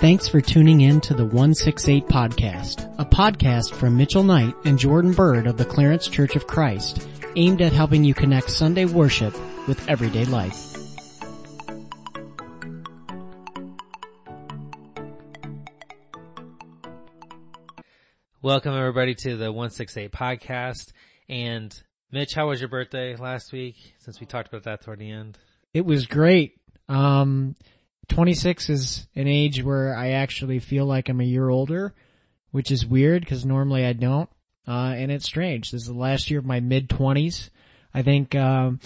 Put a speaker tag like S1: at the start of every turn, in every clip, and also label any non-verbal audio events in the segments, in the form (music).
S1: Thanks for tuning in to the 168 podcast, a podcast from Mitchell Knight and Jordan Bird of the Clarence Church of Christ, aimed at helping you connect Sunday worship with everyday life.
S2: Welcome everybody to the 168 podcast. And Mitch, how was your birthday last week? Since we talked about that toward the end.
S1: It was great. Um, 26 is an age where I actually feel like I'm a year older, which is weird because normally I don't. Uh, and it's strange. This is the last year of my mid 20s. I think, um,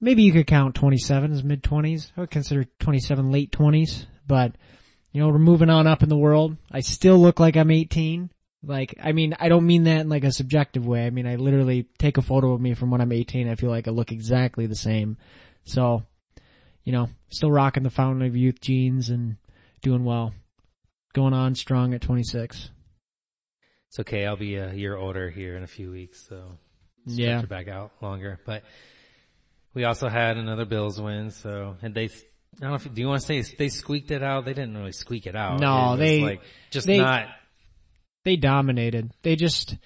S1: maybe you could count 27 as mid 20s. I would consider 27 late 20s, but you know, we're moving on up in the world. I still look like I'm 18. Like, I mean, I don't mean that in like a subjective way. I mean, I literally take a photo of me from when I'm 18. I feel like I look exactly the same. So, you know, still rocking the Fountain of Youth jeans and doing well. Going on strong at 26.
S2: It's okay. I'll be a year older here in a few weeks, so
S1: Yeah.
S2: back out longer. But we also had another Bills win, so and they. I don't know if do you want to say they squeaked it out? They didn't really squeak it out.
S1: No,
S2: It was
S1: they-
S2: like just
S1: they-
S2: not.
S1: They dominated. They just,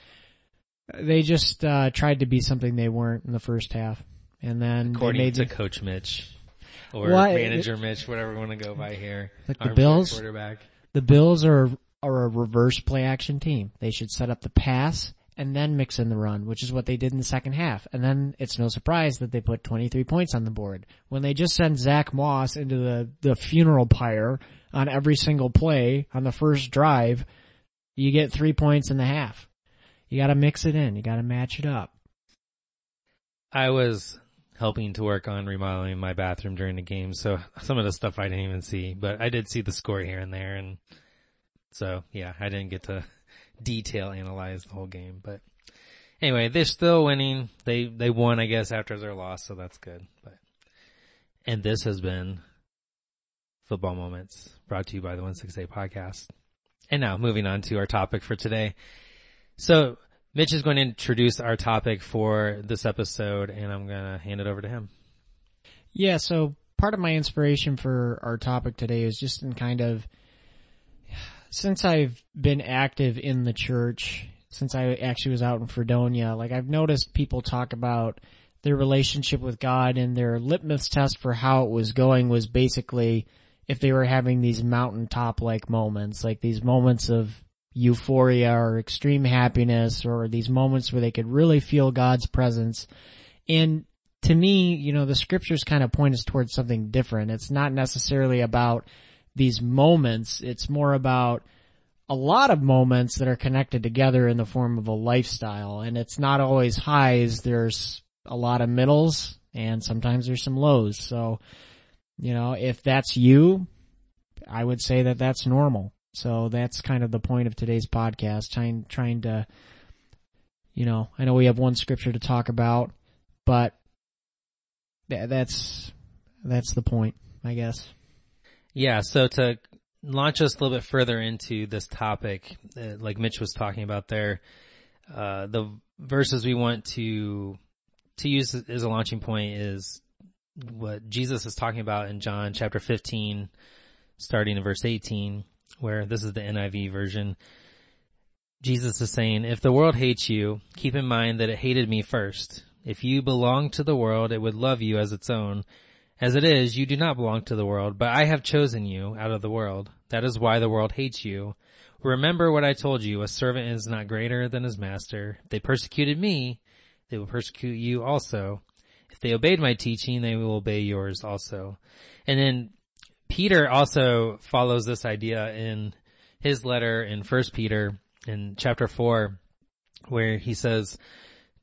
S1: they just, uh, tried to be something they weren't in the first half. And then they
S2: According
S1: made
S2: to
S1: the-
S2: Coach Mitch or
S1: What?
S2: Manager Mitch, whatever we want to go by here.
S1: Like the Bills?
S2: quarterback.
S1: the Bills are are a reverse play action team. They should set up the pass and then mix in the run, which is what they did in the second half. And then it's no surprise that they put 23 points on the board. When they just send Zack Moss into the, the funeral pyre on every single play on the first drive, you get three points in the half. You gotta mix it in. You gotta match it up.
S2: I was helping to work on remodeling my bathroom during the game, so some of the stuff I didn't even see, but I did see the score here and there, and so yeah, I didn't get to (laughs) detail analyze the whole game, but anyway, they're still winning. They they won, I guess, after their loss, so that's good. But and this has been football moments brought to you by the One Six Eight Podcast. And now moving on to our topic for today. So Mitch is going to introduce our topic for this episode and I'm going to hand it over to him.
S1: Yeah, so part of my inspiration for our topic today is just in kind of, since I've been active in the church, since I actually was out in Fredonia, like I've noticed people talk about their relationship with God and their litmus test for how it was going was basically if they were having these mountaintop like moments, like these moments of euphoria or extreme happiness or these moments where they could really feel God's presence. And to me, you know, the scriptures kind of point us towards something different. It's not necessarily about these moments. It's more about a lot of moments that are connected together in the form of a lifestyle. And it's not always highs. There's a lot of middles and sometimes there's some lows. So, you know, if that's you, I would say that that's normal. So that's kind of the point of today's podcast, trying, trying to, you know, I know we have one scripture to talk about, but th- that's, that's the point, I guess.
S2: Yeah. So to launch us a little bit further into this topic, like Mitch was talking about there, uh, the verses we want to, to use as a launching point is what Jesus is talking about in John chapter 15, starting in verse 18, where this is the NIV version. Jesus is saying, if the world hates you, keep in mind that it hated me first. If you belong to the world, it would love you as its own. As it is, you do not belong to the world, but I have chosen you out of the world. That is why the world hates you. Remember what I told you, a servant is not greater than his master. If they persecuted me, they will persecute you also. If they obeyed my teaching, they will obey yours also. And then Peter also follows this idea in his letter in First Peter in chapter four, where he says,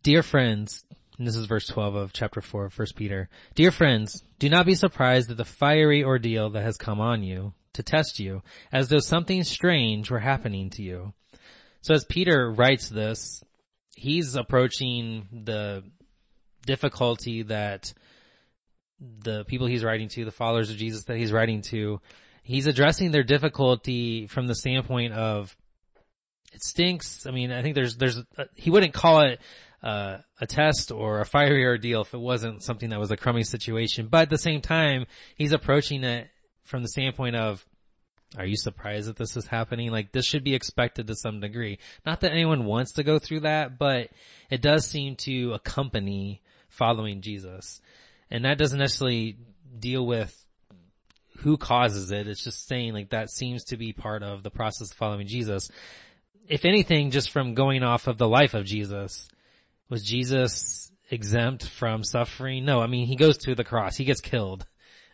S2: Dear friends, and this is verse 12 of chapter 4 of 1 Peter. Dear friends, do not be surprised at the fiery ordeal that has come on you to test you, as though something strange were happening to you. So as Peter writes this, he's approaching the difficulty that the people he's writing to, the followers of Jesus that he's writing to, he's addressing their difficulty from the standpoint of it stinks. I mean, I think there's, there's, uh, he wouldn't call it uh, a test or a fiery ordeal if it wasn't something that was a crummy situation. But at the same time, he's approaching it from the standpoint of are you surprised that this is happening? Like this should be expected to some degree. Not that anyone wants to go through that, but it does seem to accompany following Jesus. And that doesn't necessarily deal with who causes it. It's just saying like that seems to be part of the process of following Jesus. If anything, just from going off of the life of Jesus, was Jesus exempt from suffering? No, I mean, he goes to the cross. He gets killed.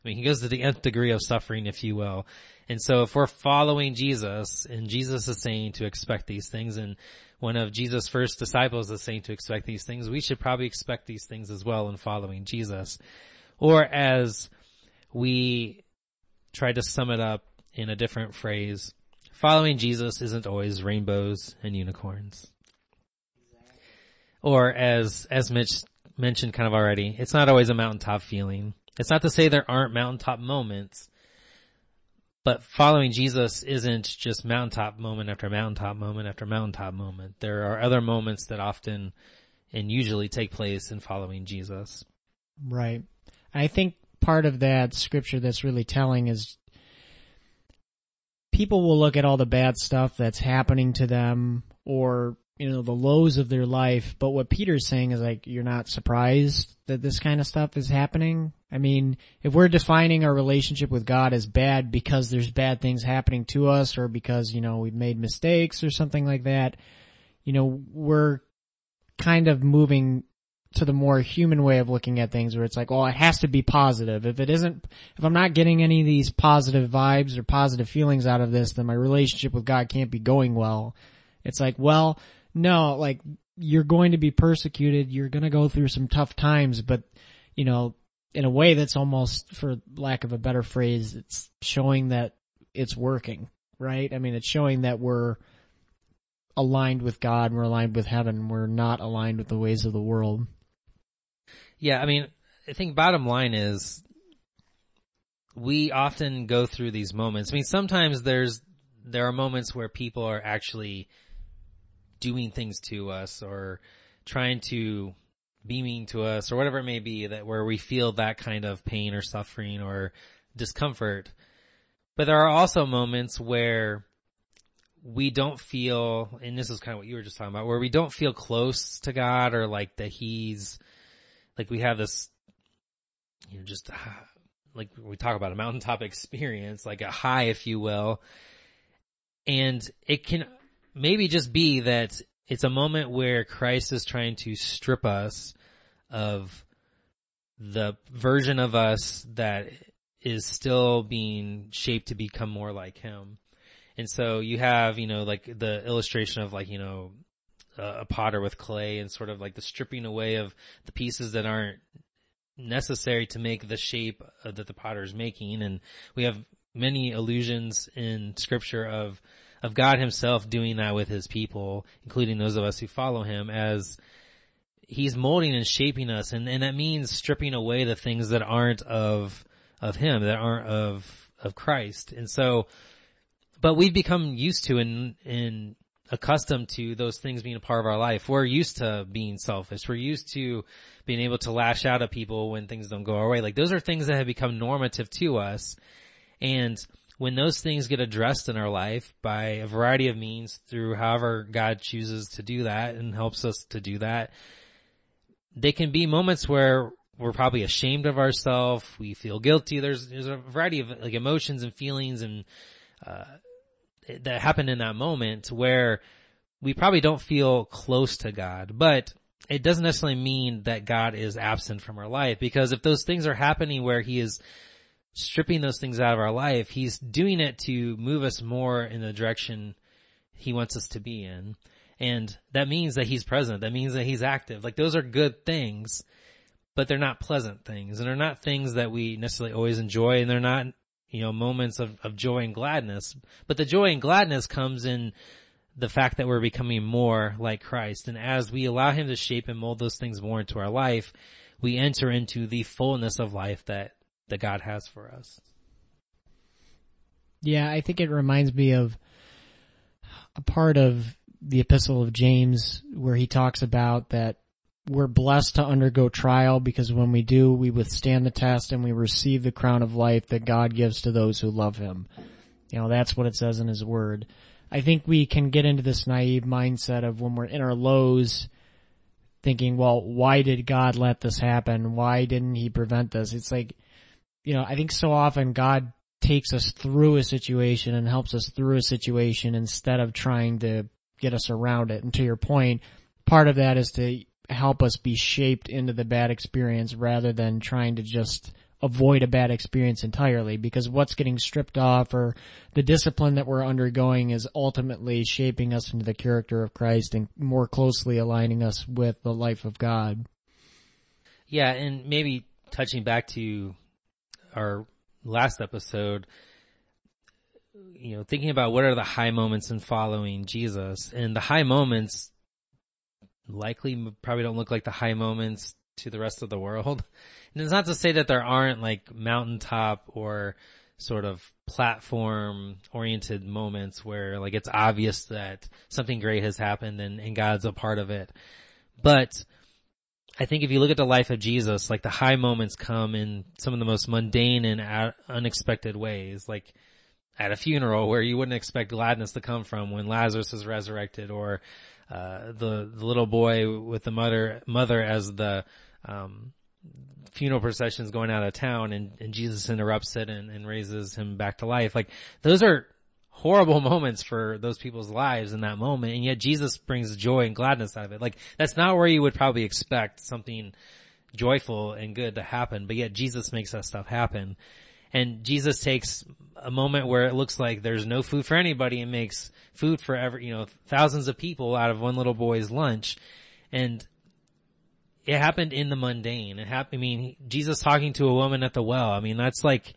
S2: I mean, he goes to the nth degree of suffering, if you will. And so if we're following Jesus and Jesus is saying to expect these things and one of Jesus' first disciples is saying to expect these things, we should probably expect these things as well in following Jesus. Or as we try to sum it up in a different phrase, following Jesus isn't always rainbows and unicorns. Or as, as Mitch mentioned kind of already, it's not always a mountaintop feeling. It's not to say there aren't mountaintop moments, but following Jesus isn't just mountaintop moment after mountaintop moment after mountaintop moment. There are other moments that often and usually take place in following Jesus.
S1: Right. I think part of that scripture that's really telling is people will look at all the bad stuff that's happening to them or you know the lows of their life but what peter's saying is like you're not surprised that this kind of stuff is happening i mean if we're defining our relationship with god as bad because there's bad things happening to us or because you know we've made mistakes or something like that you know we're kind of moving to the more human way of looking at things where it's like, well, it has to be positive. If it isn't, if I'm not getting any of these positive vibes or positive feelings out of this, then my relationship with God can't be going well. It's like, well, no, like you're going to be persecuted. You're going to go through some tough times, but you know, in a way that's almost, for lack of a better phrase, it's showing that it's working, right? I mean, it's showing that we're aligned with God, we're aligned with heaven, we're not aligned with the ways of the world.
S2: Yeah, I mean, I think bottom line is we often go through these moments. I mean, sometimes there's, there are moments where people are actually doing things to us or trying to be mean to us or whatever it may be that where we feel that kind of pain or suffering or discomfort. But there are also moments where we don't feel, and this is kind of what you were just talking about, where we don't feel close to God or like that He's, like we have this, you know, just (sighs) like we talk about a mountaintop (laughs) experience, like a high, if you will. And it can maybe just be that it's a moment where Christ is trying to strip us of the version of us that is still being shaped to become more like him. And so you have, you know, like the illustration of like, you know, a potter with clay and sort of like the stripping away of the pieces that aren't necessary to make the shape uh, that the potter is making. And we have many allusions in scripture of, of God himself doing that with his people, including those of us who follow him as he's molding and shaping us. And, and that means stripping away the things that aren't of, of him, that aren't of, of Christ. And so, but we've become used to and, and accustomed to those things being a part of our life. We're used to being selfish. We're used to being able to lash out at people when things don't go our way. Like those are things that have become normative to us. And when those things get addressed in our life by a variety of means through however God chooses to do that and helps us to do that, they can be moments where we're probably ashamed of ourselves. We feel guilty. There's, there's a variety of like emotions and feelings and, uh, that happen in that moment where we probably don't feel close to God, but it doesn't necessarily mean that God is absent from our life because if those things are happening where he is stripping those things out of our life, he's doing it to move us more in the direction he wants us to be in. And that means that he's present. That means that he's active. Like those are good things, but they're not pleasant things and they're not things that we necessarily always enjoy and they're not you know, moments of, of joy and gladness. But the joy and gladness comes in the fact that we're becoming more like Christ. And as we allow Him to shape and mold those things more into our life, we enter into the fullness of life that, that God has for us.
S1: Yeah, I think it reminds me of a part of the epistle of James where he talks about that we're blessed to undergo trial because when we do, we withstand the test and we receive the crown of life that God gives to those who love Him. You know, that's what it says in his word. I think we can get into this naive mindset of when we're in our lows, thinking, well, why did God let this happen? Why didn't he prevent this? It's like, you know, I think so often God takes us through a situation and helps us through a situation instead of trying to get us around it. And to your point, part of that is to help us be shaped into the bad experience rather than trying to just avoid a bad experience entirely because what's getting stripped off or the discipline that we're undergoing is ultimately shaping us into the character of Christ and more closely aligning us with the life of God.
S2: Yeah, and maybe touching back to our last episode, you know, thinking about what are the high moments in following Jesus and the high moments likely probably don't look like the high moments to the rest of the world. (laughs) And it's not to say that there aren't like mountaintop or sort of platform oriented moments where like it's obvious that something great has happened and, and God's a part of it. But I think if you look at the life of Jesus, like the high moments come in some of the most mundane and unexpected ways, like at a funeral where you wouldn't expect gladness to come from when Lazarus is resurrected or, uh, the, the little boy with the mother, mother as the, um, funeral procession is going out of town and, and Jesus interrupts it and, and raises him back to life. Like those are horrible (laughs) moments for those people's lives in that moment. And yet Jesus brings joy and gladness out of it. Like that's not where you would probably expect something joyful and good to happen, but yet Jesus makes that stuff happen. And Jesus takes a moment where it looks like there's no food for anybody and makes food for every, you know, thousands of people out of one little boy's lunch. And it happened in the mundane. It happened, I mean, Jesus talking to a woman at the well. I mean, that's like,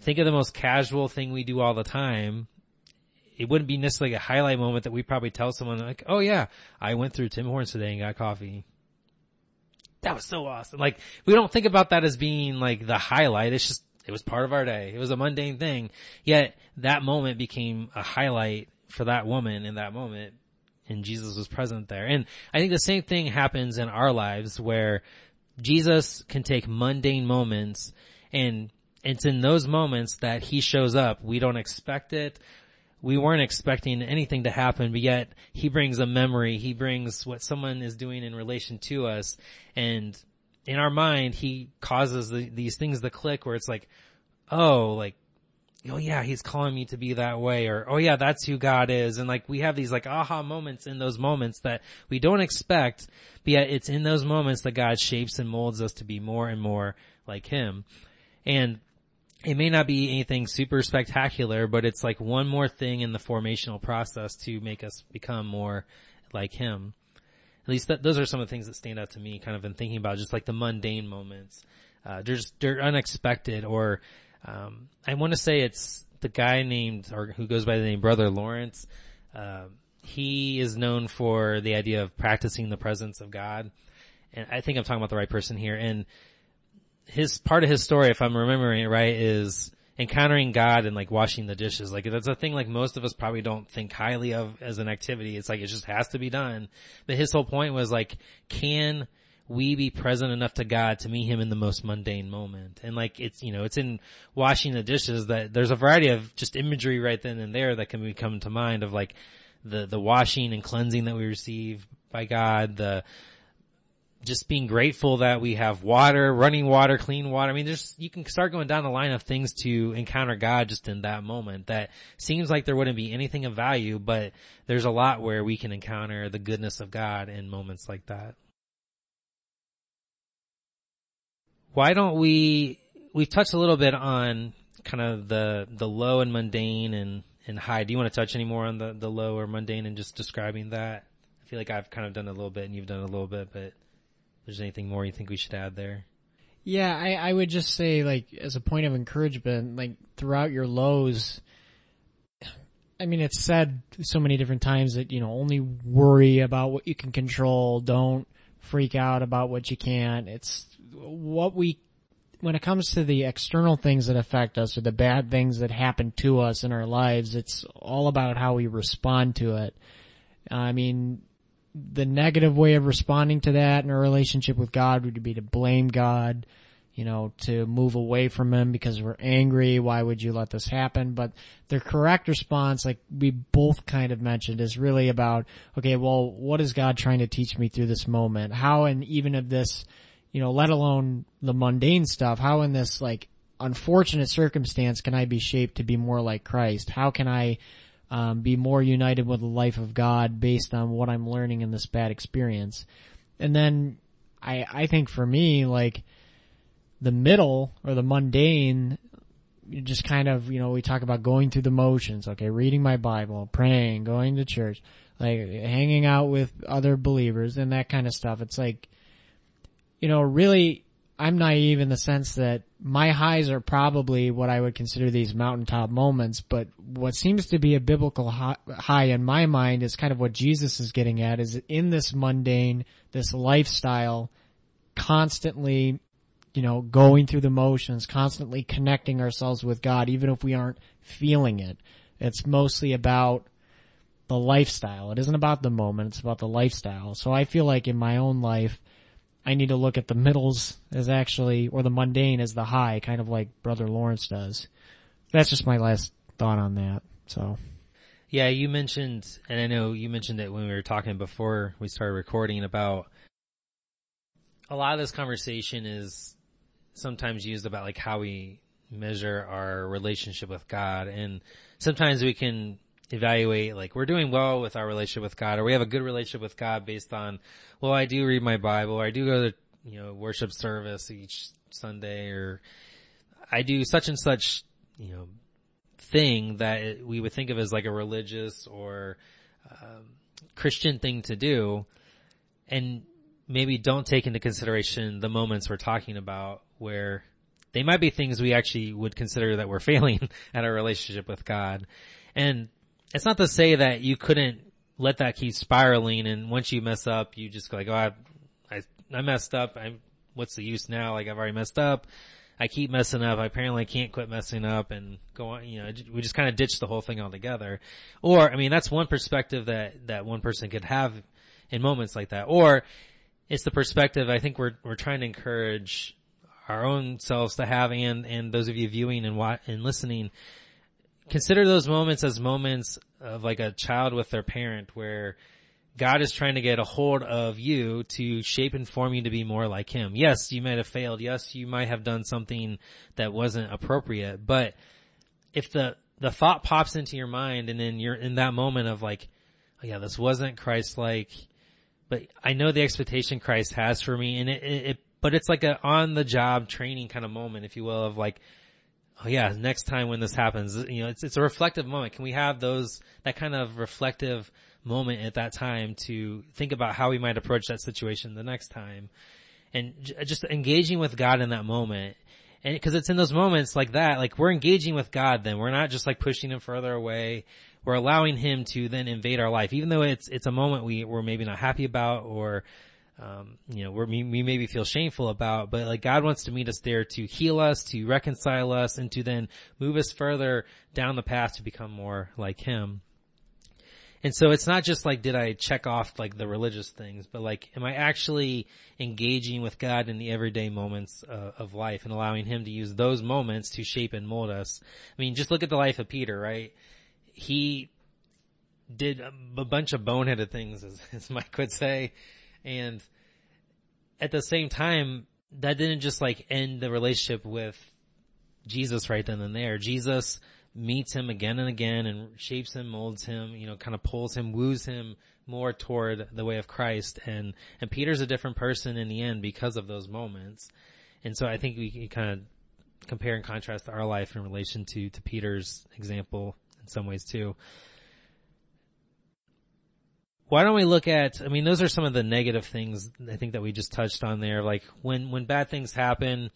S2: think of the most casual thing we do all the time. It wouldn't be necessarily a highlight moment that we probably tell someone like, oh yeah, I went through Tim Hortons today and got coffee. That was so awesome. Like, we don't think about that as being like the highlight. It's just, it was part of our day. It was a mundane thing. Yet that moment became a highlight for that woman in that moment and Jesus was present there. And I think the same thing happens in our lives where Jesus can take mundane moments and it's in those moments that he shows up. We don't expect it. We weren't expecting anything to happen, but yet he brings a memory. He brings what someone is doing in relation to us. And in our mind, he causes the, these things to click where it's like, oh, like oh yeah, he's calling me to be that way or, oh yeah, that's who God is. And like we have these like aha moments in those moments that we don't expect, but yet it's in those moments that God shapes and molds us to be more and more like him. And it may not be anything super spectacular, but it's like one more thing in the formational process to make us become more like him. At least that, those are some of the things that stand out to me kind of in thinking about just like the mundane moments. Uh, they're just, they're unexpected or um, I want to say it's the guy named, or who goes by the name Brother Lawrence. Uh, he is known for the idea of practicing the presence of God. And I think I'm talking about the right person here. And his, part of his story, if I'm remembering it right, is encountering God and like washing the dishes. Like that's a thing like most of us probably don't think highly of as an activity. It's like it just has to be done. But his whole point was like, can we be present enough to God to meet him in the most mundane moment. And like it's, you know, it's in washing the dishes that there's a variety of just imagery right then and there that can be come to mind of like the, the washing and cleansing that we receive by God, the, just being grateful that we have water, running water, clean water. I mean, there's, you can start going down the line of things to encounter God just in that moment that seems like there wouldn't be anything of value, but there's a lot where we can encounter the goodness of God in moments like that. why don't we, we've touched a little bit on kind of the, the low and mundane and, and high. Do you want to touch any more on the, the low or mundane and just describing that? I feel like I've kind of done a little bit and you've done a little bit, but there's anything more you think we should add there?
S1: Yeah, I, I would just say like as a point of encouragement, like throughout your lows, I mean, it's said so many different times that, you know, only worry about what you can control. Don't freak out about what you can't. It's what we when it comes to the external things that affect us or the bad things that happen to us in our lives, it's all about how we respond to it. I mean, the negative way of responding to that in our relationship with God would be to blame God, you know, to move away from him because we're angry. Why would you let this happen? But the correct response, like we both kind of mentioned, is really about, okay, well, what is God trying to teach me through this moment? How and even of this, you know, let alone the mundane stuff, how in this like unfortunate circumstance can I be shaped to be more like Christ? How can I um, be more united with the life of God based on what I'm learning in this bad experience? And then I I think for me like the middle or the mundane you just kind of, you know, we talk about going through the motions, okay, reading my Bible, praying, going to church, like hanging out with other believers and that kind of stuff. It's like, you know, really, I'm naive in the sense that my highs are probably what I would consider these mountaintop moments, but what seems to be a biblical high in my mind is kind of what Jesus is getting at is in this mundane, this lifestyle, constantly you know, going through the motions, constantly connecting ourselves with God, even if we aren't feeling it. It's mostly about the lifestyle. It isn't about the moment, it's about the lifestyle. So I feel like in my own life, I need to look at the middles as actually, or the mundane as the high, kind of like Brother Lawrence does. That's just my last thought on that, so.
S2: Yeah, you mentioned, and I know you mentioned it when we were talking before we started recording about a lot of this conversation is sometimes used about like how we measure our relationship with God and sometimes we can evaluate like we're doing well with our relationship with God or we have a good relationship with God based on well I do read my Bible or I do go to you know worship service each Sunday or I do such and such you know thing that we would think of as like a religious or um, Christian thing to do and maybe don't take into consideration the moments we're talking about where they might be things we actually would consider that we're (laughs) failing at our relationship with God. And it's not to say that you couldn't let that keep spiraling and once you mess up, you just go like, oh, I, I, I messed up. I, what's the use now? Like I've already messed up. I keep messing up. I apparently can't quit messing up and go on, you know, we just kind of ditch the whole thing altogether. Or, I mean, that's one perspective that, that one person could have in moments like that. Or it's the perspective I think we're, we're trying to encourage our own selves to have and, and those of you viewing and and listening, consider those moments as moments of like a child with their parent where God is trying to get a hold of you to shape and form you to be more like Him. Yes, you might have failed. Yes, you might have done something that wasn't appropriate, but if the, the thought pops into your mind and then you're in that moment of like, oh yeah, this wasn't Christ-like, but I know the expectation Christ has for me and it, it, it but it's like a on the job training kind of moment, if you will, of like, oh yeah, next time when this happens, you know, it's, it's a reflective moment. Can we have those, that kind of reflective moment at that time to think about how we might approach that situation the next time and j- just engaging with God in that moment. And cause it's in those moments like that, like we're engaging with God then. We're not just like pushing him further away. We're allowing him to then invade our life, even though it's, it's a moment we, we're maybe not happy about or, um, you know, we we maybe feel shameful about, but like God wants to meet us there to heal us, to reconcile us, and to then move us further down the path to become more like Him. And so it's not just like, did I check off like the religious things, but like, am I actually engaging with God in the everyday moments uh, of life and allowing Him to use those moments to shape and mold us? I mean, just look at the life of Peter, right? He did a bunch of boneheaded things, as, (laughs) as Mike would say and at the same time, that didn't just like end the relationship with Jesus right then and there. Jesus meets him again and again and shapes him, molds him, you know, kind of pulls him, woos him more toward the way of Christ. And, and Peter's a different person in the end because of those moments. And so I think we can kind of compare and contrast our life in relation to, to Peter's example in some ways too why don't we look at, I mean, those are some of the negative things I think that we just touched on there. Like when, when bad things happen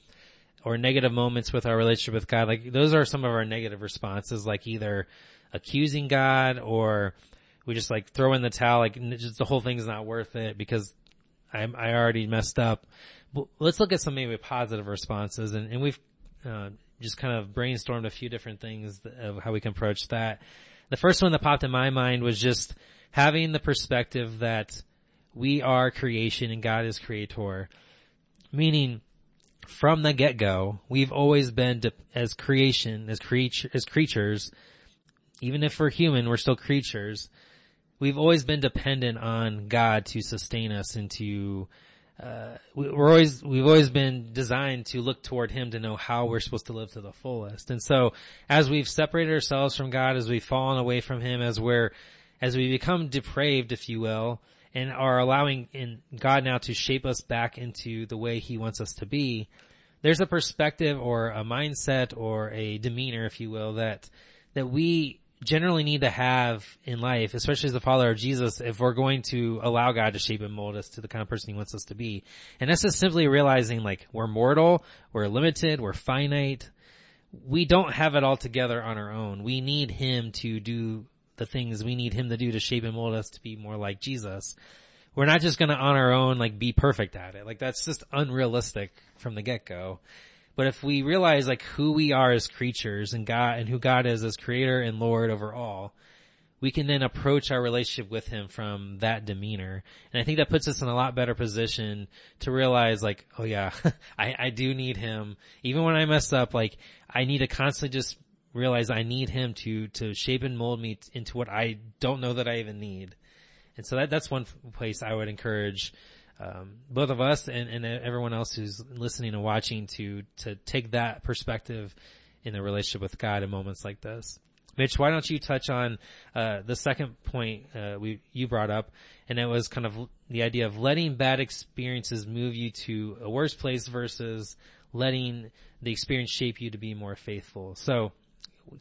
S2: or negative moments with our relationship with God, like those are some of our negative responses, like either accusing God or we just like throw in the towel, like just the whole thing's not worth it because I'm, I already messed up. But let's look at some maybe positive responses and, and we've, uh, just kind of brainstormed a few different things of how we can approach that. The first one that popped in my mind was just, having the perspective that we are creation and God is creator. Meaning, from the get-go, we've always been de- as creation, as creature, as creatures, even if we're human, we're still creatures. We've always been dependent on God to sustain us and to, uh, we're always, we've always been designed to look toward Him to know how we're supposed to live to the fullest. And so, as we've separated ourselves from God, as we've fallen away from Him, as we're, as we become depraved, if you will, and are allowing in God now to shape us back into the way He wants us to be, there's a perspective or a mindset or a demeanor, if you will, that, that we generally need to have in life, especially as a follower of Jesus, if we're going to allow God to shape and mold us to the kind of person He wants us to be. And that's just simply realizing like we're mortal, we're limited, we're finite. We don't have it all together on our own. We need Him to do the things we need Him to do to shape and mold us to be more like Jesus. We're not just gonna on our own like be perfect at it. Like that's just unrealistic from the get-go. But if we realize like who we are as creatures and God and who God is as creator and Lord over all, we can then approach our relationship with him from that demeanor. And I think that puts us in a lot better position to realize like, oh yeah, (laughs) I, I do need him. Even when I mess up, like I need to constantly just realize I need him to, to shape and mold me into what I don't know that I even need. And so that, that's one place I would encourage um, both of us and, and everyone else who's listening and watching to to take that perspective in the relationship with God in moments like this. Mitch, why don't you touch on uh, the second point uh, we you brought up, and it was kind of the idea of letting bad experiences move you to a worse place versus letting the experience shape you to be more faithful. So,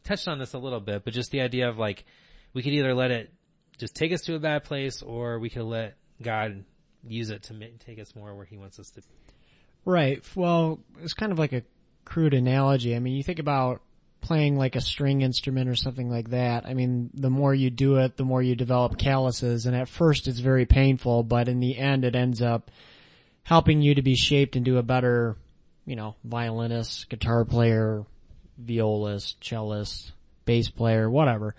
S2: touched on this a little bit, but just the idea of like we could either let it just take us to a bad place, or we could let God use it to take us more where he wants us to.
S1: Right. Well, it's kind of like a crude analogy. I mean, you think about playing like a string instrument or something like that. I mean, the more you do it, the more you develop calluses and at first it's very painful, but in the end it ends up helping you to be shaped into a better, you know, violinist, guitar player, violist, cellist, bass player, whatever.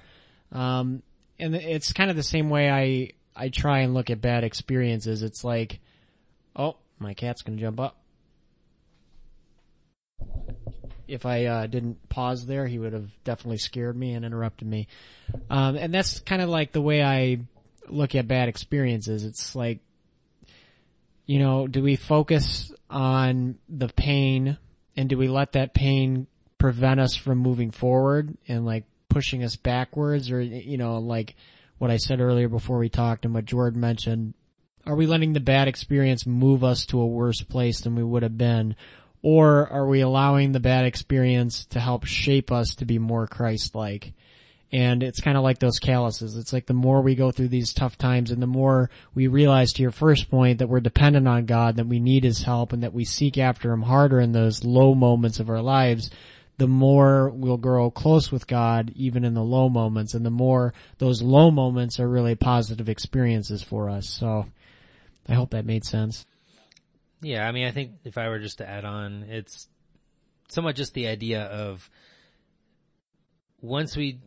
S1: Um, and it's kind of the same way I I try and look at bad experiences. It's like, oh, my cat's gonna jump up. If I uh, didn't pause there, he would have definitely scared me and interrupted me. Um, and that's kind of like the way I look at bad experiences. It's like, you know, do we focus on the pain and do we let that pain prevent us from moving forward and like pushing us backwards or, you know, like, what I said earlier before we talked and what Jordan mentioned. Are we letting the bad experience move us to a worse place than we would have been? Or are we allowing the bad experience to help shape us to be more Christ-like? And it's kind of like those calluses. It's like the more we go through these tough times and the more we realize to your first point that we're dependent on God, that we need His help and that we seek after Him harder in those low moments of our lives, the more we'll grow close with God even in the low moments and the more those low moments are really positive experiences for us. So I hope that made sense.
S2: Yeah, I mean, I think if I were just to add on, it's somewhat just the idea of once we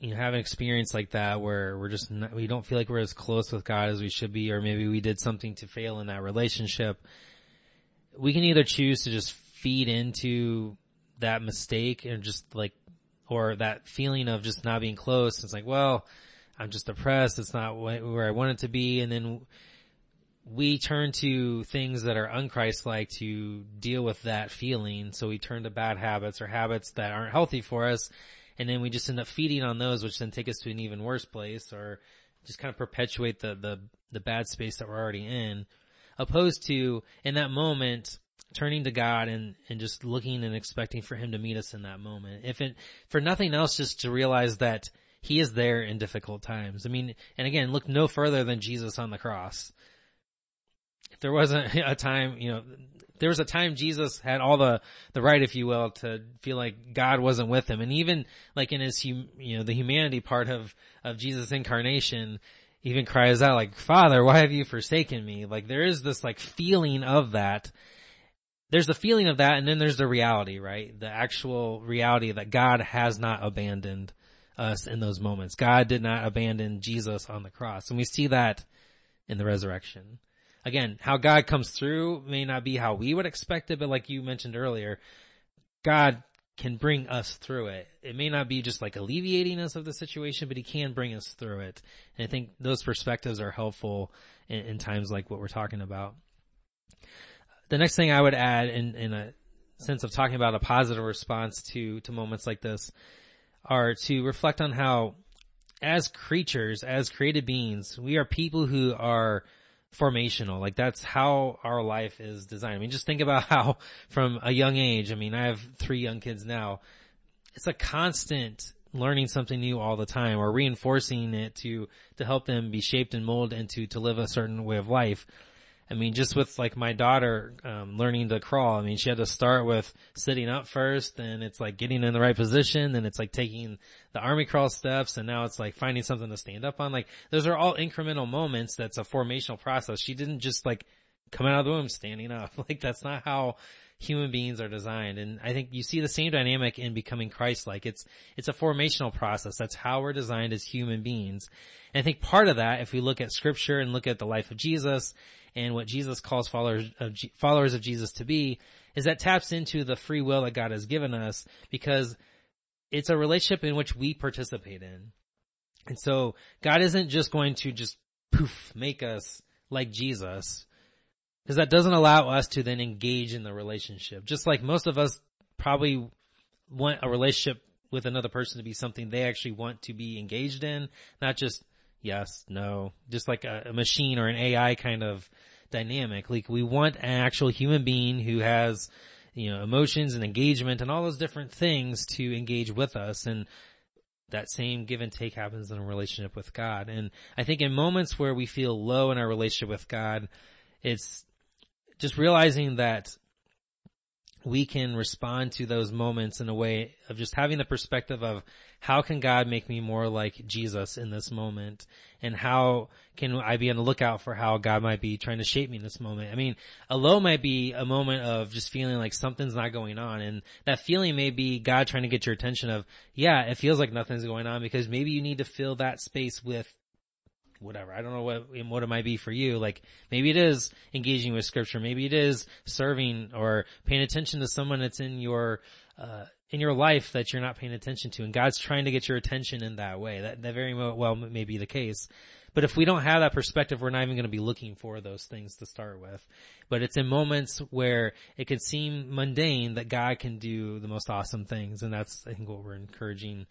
S2: you know have an experience like that where we're just not, we don't feel like we're as close with God as we should be or maybe we did something to fail in that relationship we can either choose to just feed into that mistake and just like, or that feeling of just not being close. It's like, well, I'm just depressed. It's not where I want it to be. And then we turn to things that are unchrist-like to deal with that feeling. So we turn to bad habits or habits that aren't healthy for us. And then we just end up feeding on those, which then take us to an even worse place or just kind of perpetuate the, the, the bad space that we're already in. Opposed to, in that moment, turning to God and, and just looking and expecting for Him to meet us in that moment. If it, for nothing else, just to realize that He is there in difficult times. I mean, and again, look no further than Jesus on the cross. If there wasn't (laughs) a time, you know, there was a time Jesus had all the, the right, if you will, to feel like God wasn't with him. And even like in his, hum, you know, the humanity part of, of Jesus incarnation, even cries out like, Father, why have you forsaken me? Like there is this like feeling of that there's the feeling of that and then there's the reality, right? The actual reality that God has not abandoned us in those moments. God did not abandon Jesus on the cross. And we see that in the resurrection. again, how God comes through may not be how we would expect it, but like you mentioned earlier, God can bring us through it. It may not be just like alleviating us of the situation, but he can bring us through it. And I think those perspectives are helpful in, in times like what we're talking about. The next thing I would add in, in a sense of talking about a positive response to, to moments like this are to reflect on how as creatures, as created beings, we are people who are formational. Like that's how our life is designed. I mean, just think about (laughs) how from a young age, I mean, I have three young kids now. It's a constant learning something new all the time or reinforcing it to, to help them be shaped and molded into, to live a certain way of life. I mean, just with like my daughter, um, learning to crawl, I mean, she had to start with sitting up first and it's like getting in the right position. Then it's like taking the army crawl steps and now it's like finding something to stand up on. Like those are all incremental moments. That's a formational process. She didn't just like come out of the womb standing up. (laughs) Like that's not how human beings are designed. And I think you see the same dynamic in becoming Christ-like. It's, it's a formational process. That's how we're designed as human beings. And I think part of that, if we look at scripture and look at the life of Jesus and what Jesus calls followers of, followers of Jesus to be, is that taps into the free will that God has given us because it's a relationship in which we participate in. And so God isn't just going to just poof, make us like Jesus because that doesn't allow us to then engage in the relationship. Just like most of us probably want a relationship with another person to be something they actually want to be engaged in, not just yes, no, just like a, a machine or an AI kind of dynamic. Like we want an actual human being who has, you know, emotions and engagement and all those different things to engage with us. And that same give and take happens in a relationship with God. And I think in moments where we feel low in our relationship with God, it's just realizing that we can respond to those moments in a way of just having the perspective of how can God make me more like Jesus in this moment? And how can I be on the lookout for how God might be trying to shape me in this moment? I mean, a low might be a moment of just feeling like something's not going on. And that feeling may be God trying to get your attention of, yeah, it feels like nothing's going on because maybe you need to fill that space with whatever. I don't know what what it might be for you. Like maybe it is engaging with scripture. Maybe it is serving or paying attention to someone that's in your uh, in your life that you're not paying attention to, and God's trying to get your attention in that way. That that very well may be the case. But if we don't have that perspective, we're not even going to be looking for those things to start with. But it's in moments where it can seem mundane that God can do the most awesome things, and that's I think what we're encouraging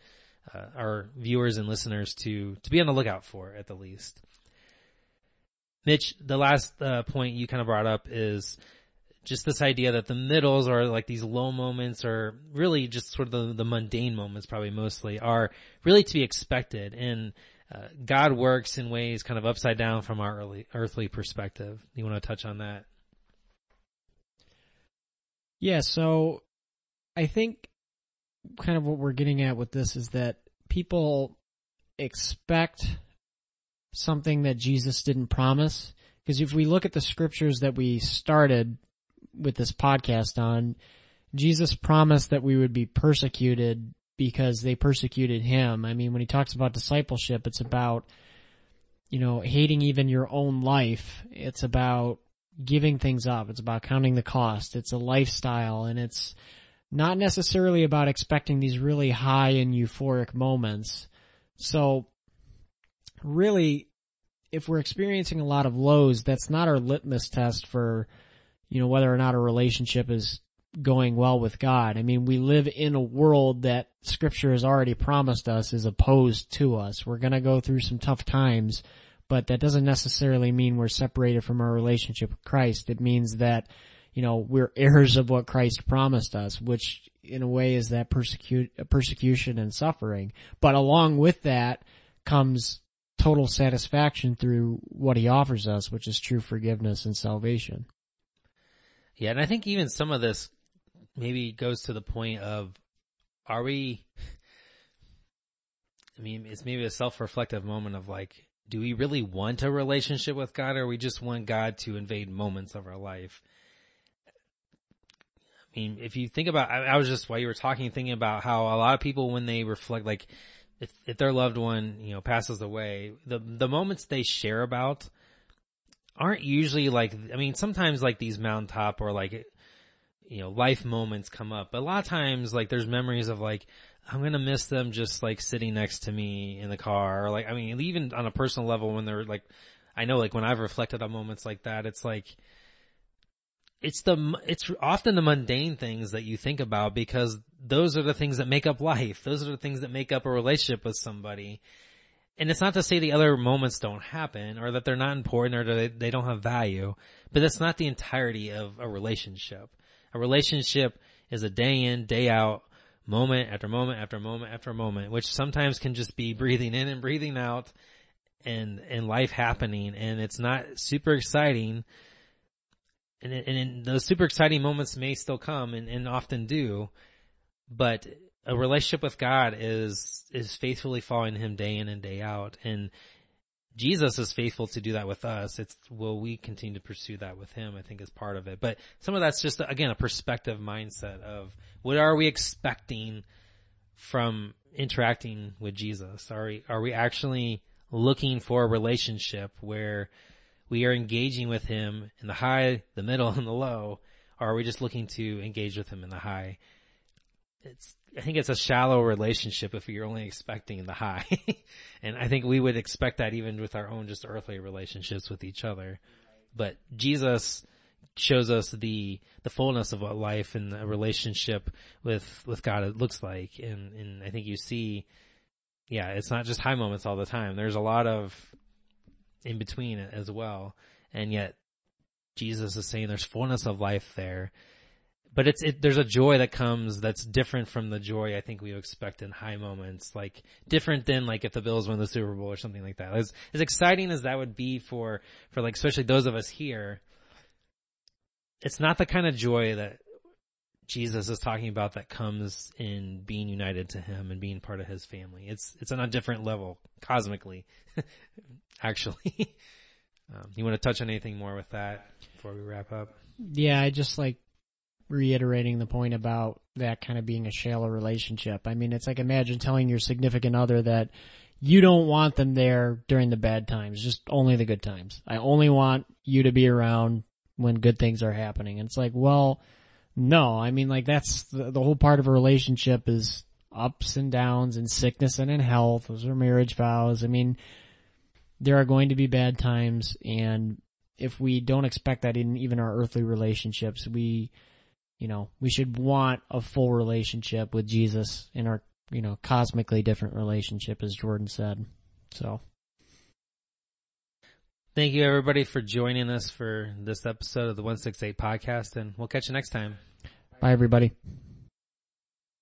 S2: uh, our viewers and listeners to to be on the lookout for at the least. Mitch, the last uh, point you kind of brought up is just this idea that the middles are like these low moments or really just sort of the, the mundane moments probably mostly are really to be expected and uh, God works in ways kind of upside down from our early, earthly perspective. You want to touch on that?
S1: Yeah, so I think kind of what we're getting at with this is that people expect something that Jesus didn't promise. Because if we look at the scriptures that we started with this podcast on, Jesus promised that we would be persecuted because they persecuted him. I mean, when he talks about discipleship, it's about, you know, hating even your own life. It's about giving things up. It's about counting the cost. It's a lifestyle and it's, not necessarily about expecting these really high and euphoric moments. So really, if we're experiencing a lot of lows, that's not our litmus test for, you know, whether or not a relationship is going well with God. I mean, we live in a world that scripture has already promised us is opposed to us. We're gonna go through some tough times, but that doesn't necessarily mean we're separated from our relationship with Christ. It means that you know, we're heirs of what Christ promised us, which in a way is that persecute, persecution and suffering. But along with that comes total satisfaction through what he offers us, which is true forgiveness and salvation.
S2: Yeah, and I think even some of this maybe goes to the point of, are we, I mean, it's maybe a self-reflective moment of like, do we really want a relationship with God or we just want God to invade moments of our life? I mean, if you think about, I, I, was just while you were talking, thinking about how a lot of people when they reflect, like, if if their loved one, you know, passes away, the the moments they share about aren't usually like, I mean, sometimes like these mountaintop or like, you know, life moments come up, but a lot of times like there's memories of like, I'm gonna miss them just like sitting next to me in the car or like, I mean, even on a personal level when they're like, I know like when I've reflected on moments like that, it's like, it's the, it's often the mundane things that you think about because those are the things that make up life. Those are the things that make up a relationship with somebody. And it's not to say the other moments don't happen or that they're not important or that they don't have value, but that's not the entirety of a relationship. A relationship is a day in, day out, moment after moment after moment after moment, which sometimes can just be breathing in and breathing out and, and life happening and it's not super exciting. And, and those super exciting moments may still come and, and often do, but a relationship with God is, is faithfully following him day in and day out. And Jesus is faithful to do that with us. It's, will we continue to pursue that with him? I think is part of it. But some of that's just, again, a perspective mindset of what are we expecting from interacting with Jesus? Are we, are we actually looking for a relationship where we are engaging with him in the high, the middle, and the low? Or are we just looking to engage with him in the high? It's, I think it's a shallow relationship if you're only expecting the high. (laughs) and I think we would expect that even with our own just earthly relationships with each other. But Jesus shows us the, the fullness of what life and a relationship with, with God it looks like. And, and I think you see, yeah, it's not just high moments all the time. There's a lot of in between as well. And yet Jesus is saying there's fullness of life there but it's it, there's a joy that comes that's different from the joy I think we expect in high moments, like different than like if the Bills win the Super Bowl or something like that. As as exciting as that would be for for like especially those of us here, it's not the kind of joy that Jesus is talking about that comes in being united to Him and being part of His family. It's it's on a different level cosmically, (laughs) actually. um, you want to touch on anything more with that before we wrap up?
S1: Yeah, I just like reiterating the point about that kind of being a shallow relationship. I mean, it's like imagine telling your significant other that you don't want them there during the bad times, just only the good times. I only want you to be around when good things are happening. And it's like, well, no, I mean, like that's the, the whole part of a relationship is ups and downs and sickness and in health. Those are marriage vows. I mean, there are going to be bad times and if we don't expect that in even our earthly relationships, we you know, we should want a full relationship with Jesus in our, you know, cosmically different relationship as Jordan said. So.
S2: Thank you everybody for joining us for this episode of the 168 podcast and we'll catch you next time.
S1: Bye everybody.